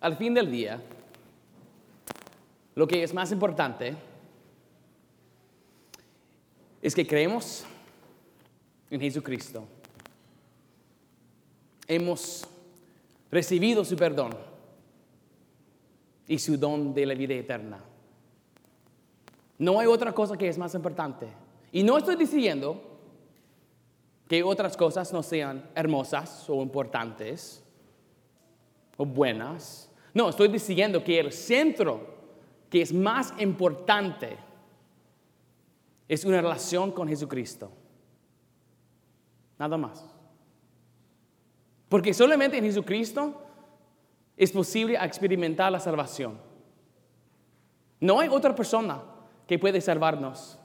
al fin del día, lo que es más importante es que creemos en Jesucristo. Hemos recibido su perdón y su don de la vida eterna. No hay otra cosa que es más importante. Y no estoy diciendo que otras cosas no sean hermosas o importantes o buenas. No, estoy diciendo que el centro que es más importante es una relación con Jesucristo. Nada más. Porque solamente en Jesucristo es posible experimentar la salvación. No hay otra persona que puede salvarnos.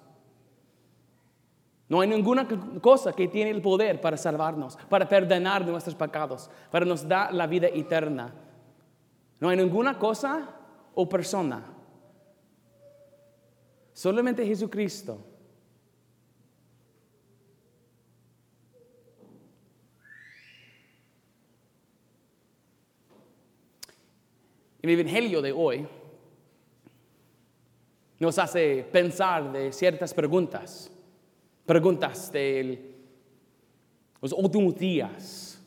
No hay ninguna cosa que tiene el poder para salvarnos, para perdonar nuestros pecados, para nos dar la vida eterna. No hay ninguna cosa o persona. Solamente Jesucristo. El Evangelio de hoy nos hace pensar de ciertas preguntas, preguntas de los últimos días,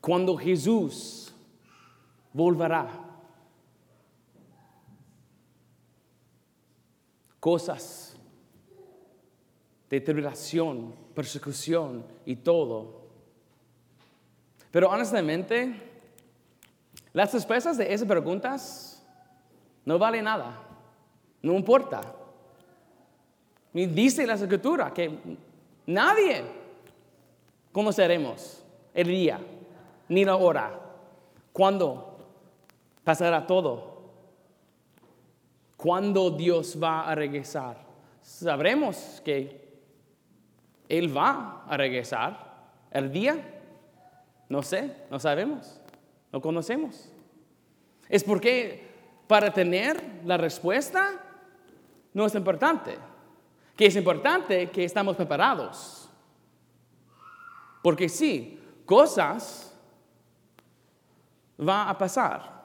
cuando Jesús volverá. Cosas de tribulación, persecución y todo. Pero honestamente, las respuestas de esas preguntas no valen nada, no importa. Y dice la escritura que nadie conoceremos el día ni la hora, cuando pasará todo, cuando Dios va a regresar. Sabremos que Él va a regresar. El día, no sé, no sabemos. No conocemos. Es porque para tener la respuesta no es importante. Que es importante que estamos preparados. Porque sí, cosas van a pasar.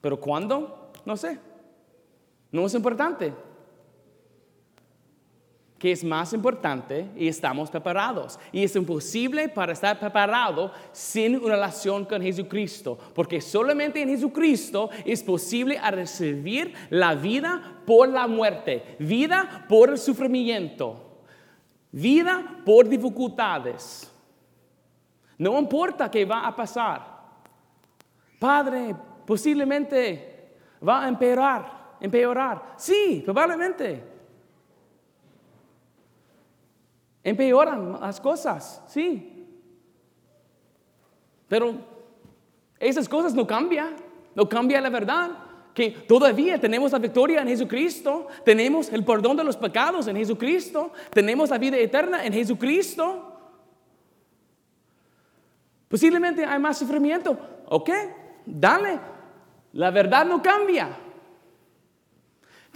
Pero ¿cuándo? No sé. No es importante que es más importante y estamos preparados. Y es imposible para estar preparado sin una relación con Jesucristo, porque solamente en Jesucristo es posible recibir la vida por la muerte, vida por el sufrimiento, vida por dificultades. No importa qué va a pasar. Padre, posiblemente va a empeorar, empeorar. Sí, probablemente. Empeoran las cosas, sí. Pero esas cosas no cambian, no cambia la verdad que todavía tenemos la victoria en Jesucristo, tenemos el perdón de los pecados en Jesucristo, tenemos la vida eterna en Jesucristo. Posiblemente hay más sufrimiento, ok, dale, la verdad no cambia.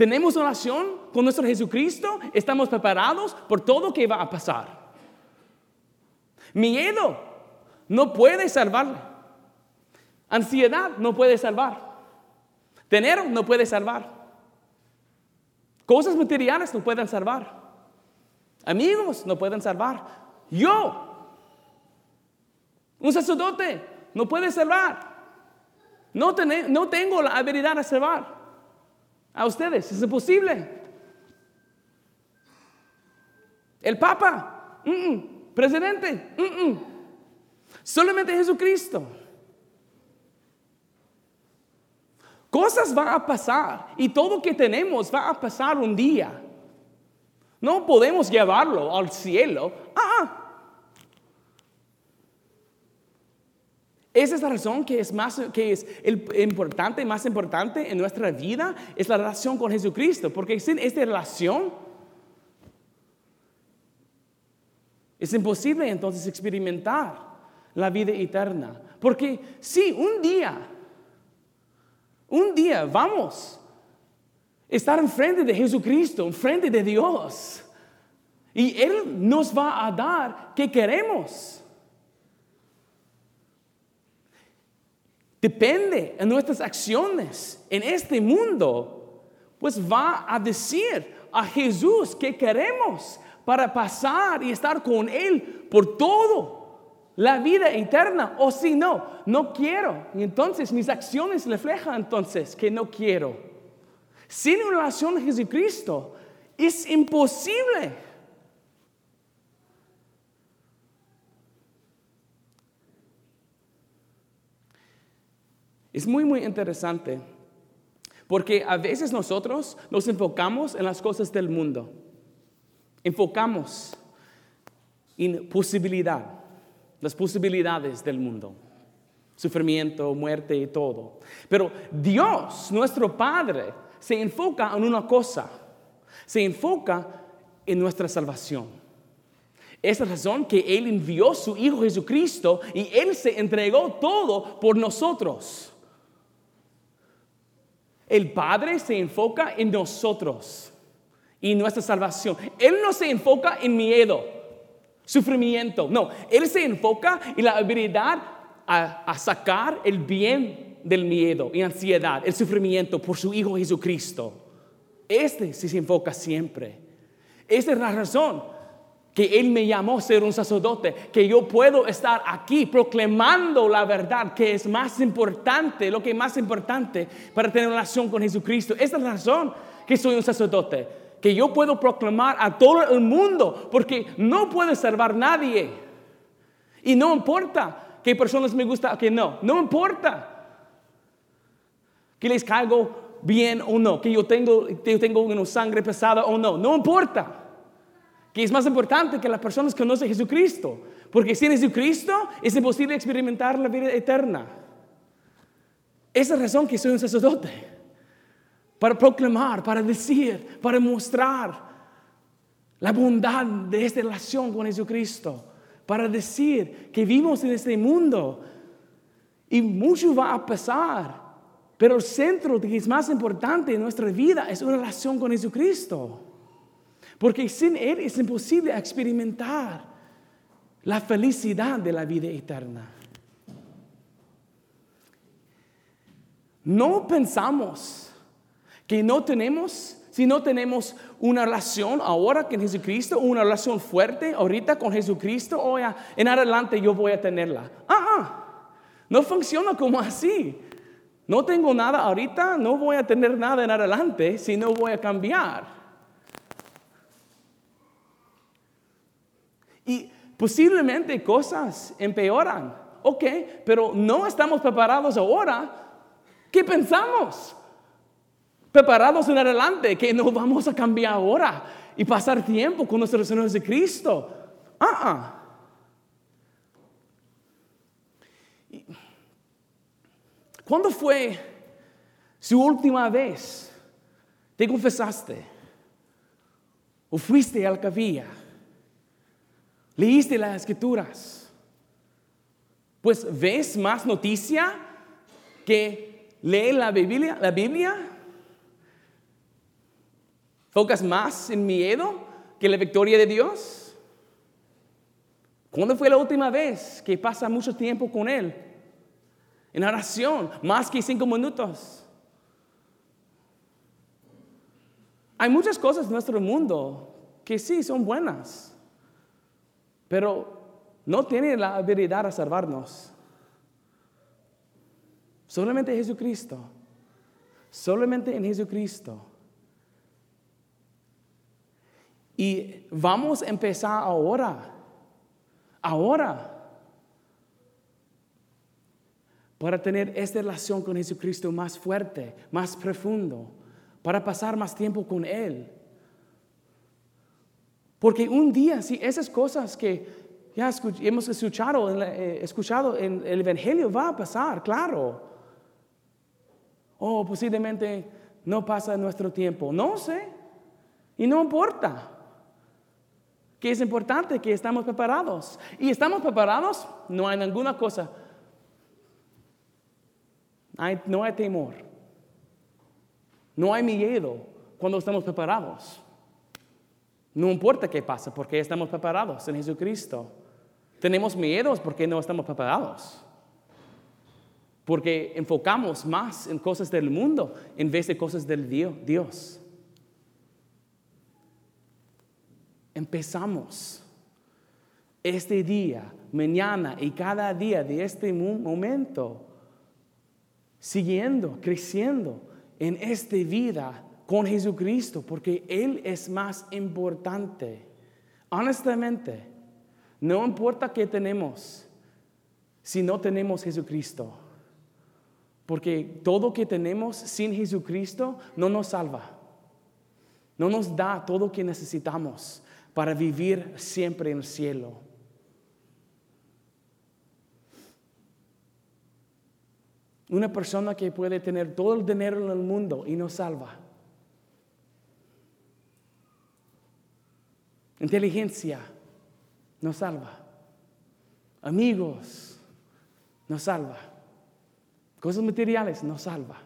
Tenemos oración con nuestro Jesucristo, estamos preparados por todo lo que va a pasar. Miedo no puede salvarle. Ansiedad no puede salvar. Tener no puede salvar. Cosas materiales no pueden salvar. Amigos no pueden salvar. Yo, un sacerdote, no puede salvar. No, no tengo la habilidad de salvar a ustedes. ¿Es imposible? El Papa, presidente, solamente Jesucristo. Cosas van a pasar y todo que tenemos va a pasar un día. No podemos llevarlo al cielo. Ah, Esa es la razón que es más que es el importante, más importante en nuestra vida es la relación con Jesucristo, porque sin esta relación es imposible entonces experimentar la vida eterna, porque si un día un día vamos a estar enfrente de Jesucristo, enfrente de Dios, y él nos va a dar que queremos. Depende en nuestras acciones en este mundo, pues va a decir a Jesús que queremos para pasar y estar con Él por todo la vida eterna. O si no, no quiero. Y entonces mis acciones reflejan entonces que no quiero. Sin una relación con Jesucristo es imposible. Es muy, muy interesante porque a veces nosotros nos enfocamos en las cosas del mundo. Enfocamos en posibilidad, las posibilidades del mundo. Sufrimiento, muerte y todo. Pero Dios, nuestro Padre, se enfoca en una cosa. Se enfoca en nuestra salvación. Es la razón que Él envió a su Hijo Jesucristo y Él se entregó todo por nosotros. El Padre se enfoca en nosotros y nuestra salvación. Él no se enfoca en miedo, sufrimiento. No, Él se enfoca en la habilidad a, sacar el bien del miedo y ansiedad, el sufrimiento por su Hijo Jesucristo. Este se enfoca siempre. Esa es la razón que Él me llamó a ser un sacerdote, que yo puedo estar aquí proclamando la verdad, que es más importante, lo que es más importante para tener relación con Jesucristo. Esa es la razón que soy un sacerdote, que yo puedo proclamar a todo el mundo, porque no puede salvar nadie. Y no importa que personas me gustan o que no, no importa que les caigo bien o no, que yo tengo, tengo una sangre pesada o no, no importa que es más importante que las personas conocen a Jesucristo. Porque sin Jesucristo es imposible experimentar la vida eterna. Esa es la razón que soy un sacerdote. Para proclamar, para decir, para mostrar la bondad de esta relación con Jesucristo. Para decir que vivimos en este mundo y mucho va a pasar. Pero el centro que es más importante en nuestra vida es una relación con Jesucristo. Porque sin Él es imposible experimentar la felicidad de la vida eterna. No pensamos que no tenemos, si no tenemos una relación ahora con Jesucristo, una relación fuerte ahorita con Jesucristo, o en adelante yo voy a tenerla. Ah, ah, no funciona como así. No tengo nada ahorita, no voy a tener nada en adelante si no voy a cambiar. Y posiblemente cosas empeoran. Ok, pero no estamos preparados ahora. ¿Qué pensamos? Preparados en adelante, que no vamos a cambiar ahora y pasar tiempo con nuestro Señor de Cristo. Ah, ah. ¿Cuándo fue su última vez te confesaste o fuiste al capilla? Leíste las escrituras. Pues ves más noticia que lee la Biblia, la Biblia. Focas más en miedo que la victoria de Dios. ¿Cuándo fue la última vez que pasa mucho tiempo con Él? En oración, más que cinco minutos. Hay muchas cosas en nuestro mundo que sí son buenas pero no tiene la habilidad a salvarnos. Solamente Jesucristo. Solamente en Jesucristo. Y vamos a empezar ahora. Ahora. Para tener esta relación con Jesucristo más fuerte, más profundo. Para pasar más tiempo con Él. Porque un día, si esas cosas que ya hemos escuchado en, eh, escuchado en el Evangelio va a pasar, claro. O posiblemente no pasa nuestro tiempo, no sé. Y no importa. Que es importante que estamos preparados. Y estamos preparados, no hay ninguna cosa. no hay temor. No hay miedo cuando estamos preparados. No importa qué pasa, porque estamos preparados en Jesucristo. Tenemos miedos porque no estamos preparados. porque enfocamos más en cosas del mundo en vez de cosas del Dios. Empezamos este día, mañana y cada día de este momento, siguiendo, creciendo en esta vida con Jesucristo, porque Él es más importante. Honestamente, no importa qué tenemos si no tenemos Jesucristo, porque todo que tenemos sin Jesucristo no nos salva, no nos da todo lo que necesitamos para vivir siempre en el cielo. Una persona que puede tener todo el dinero en el mundo y no salva. Inteligencia no salva. Amigos no salva. Cosas materiales no salva.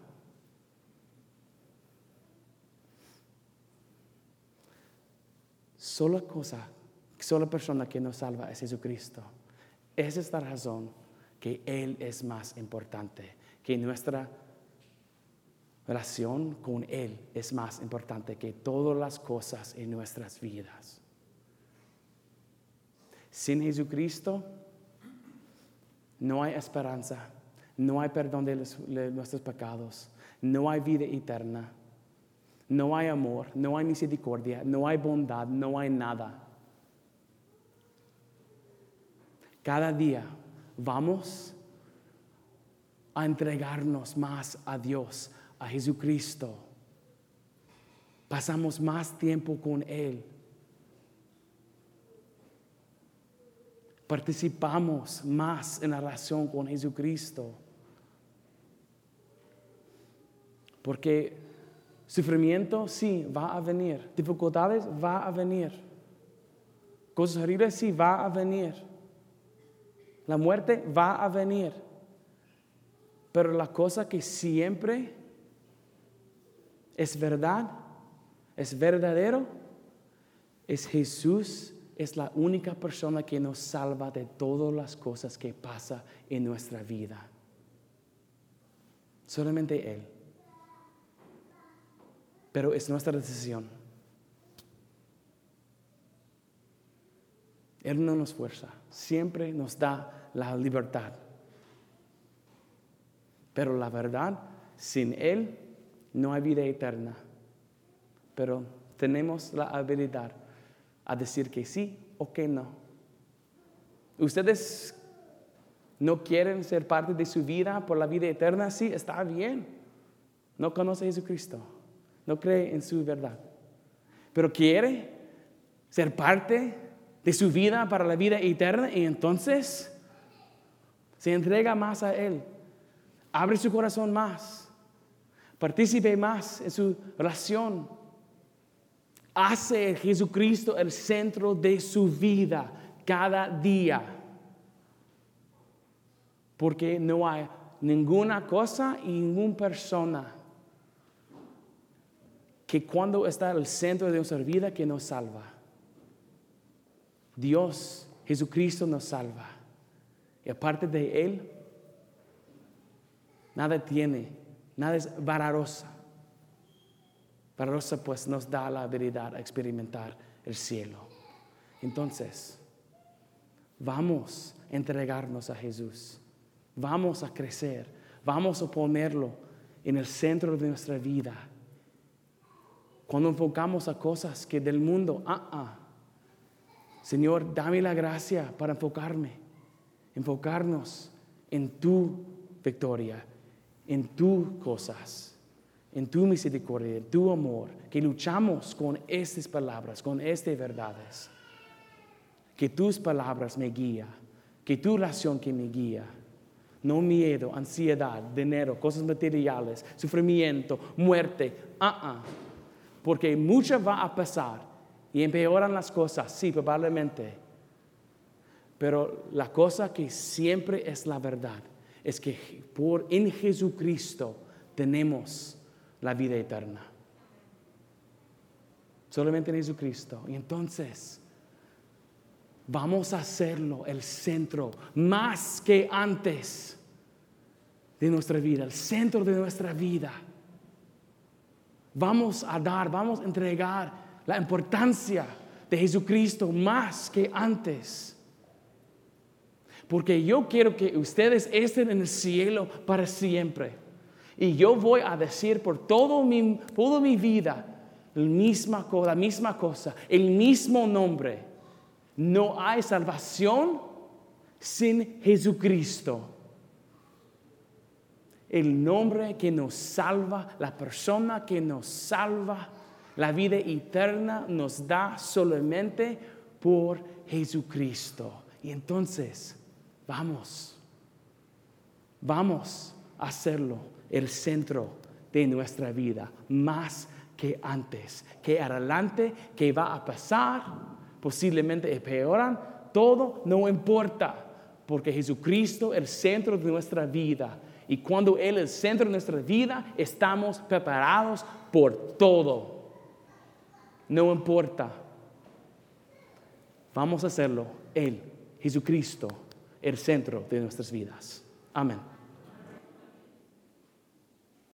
Sola cosa, sola persona que nos salva es Jesucristo. Esa es la razón que Él es más importante que nuestra relación con Él es más importante que todas las cosas en nuestras vidas. Sin Jesucristo no hay esperanza, no hay perdón de, nuestros pecados, no hay vida eterna, no hay amor, no hay misericordia, no hay bondad, no hay nada. Cada día vamos a entregarnos más a Dios, a Jesucristo. Pasamos más tiempo con Él. Participamos más en la relación con Jesucristo. Porque sufrimiento sí va a venir, dificultades va a venir, cosas horribles sí va a venir, la muerte va a venir. Pero la cosa que siempre es verdad, es verdadero, es Jesús, es la única persona que nos salva de todas las cosas que pasan en nuestra vida. Solamente Él. Pero es nuestra decisión. Él no nos fuerza, siempre nos da la libertad. Pero la verdad, sin Él no hay vida eterna. Pero tenemos la habilidad a decir que sí o que no. Ustedes no quieren ser parte de su vida por la vida eterna, sí, está bien. No conoce a Jesucristo, no cree en su verdad. Pero quiere ser parte de su vida para la vida eterna y entonces se entrega más a Él Abre su corazón más. Participe más en su relación. Hace Jesucristo el centro de su vida cada día. Porque no hay ninguna cosa y ninguna persona que cuando está el centro de nuestra vida que nos salva. Dios, Jesucristo nos salva. Y aparte de Él, nada tiene, nada es vararosa. Vararosa pues nos da la habilidad a experimentar el cielo. Entonces, vamos a entregarnos a Jesús. Vamos a crecer. Vamos a ponerlo en el centro de nuestra vida. Cuando enfocamos a cosas que del mundo, ah, ah. Señor, dame la gracia para enfocarme, enfocarnos en tu victoria, en tus cosas, en tu misericordia, en tu amor, que luchamos con estas palabras, con estas verdades. Que tus palabras me guían, que tu oración que me guía. No miedo, ansiedad, dinero, cosas materiales, sufrimiento, muerte. Ah. Porque mucho va a pasar y empeoran las cosas, sí, probablemente. Pero la cosa que siempre es la verdad es que por en Jesucristo tenemos la vida eterna. Solamente en Jesucristo. Y entonces vamos a hacerlo el centro más que antes. de nuestra vida, el centro de nuestra vida. Vamos a dar, vamos a entregar la importancia de Jesucristo más que antes. Porque yo quiero que ustedes estén en el cielo para siempre. Y yo voy a decir por todo mi, toda mi vida la misma, la misma cosa, el mismo nombre. No hay salvación sin Jesucristo. El nombre que nos salva, la persona que nos salva, la vida eterna nos da solamente por Jesucristo. Y entonces, vamos, vamos a hacerlo el centro de nuestra vida, más que antes, que adelante, que va a pasar, posiblemente empeoran, todo no importa, porque Jesucristo es el centro de nuestra vida. Y cuando Él es el centro de nuestra vida, estamos preparados por todo. No importa. Vamos a hacerlo. Él, Jesucristo, el centro de nuestras vidas. Amén.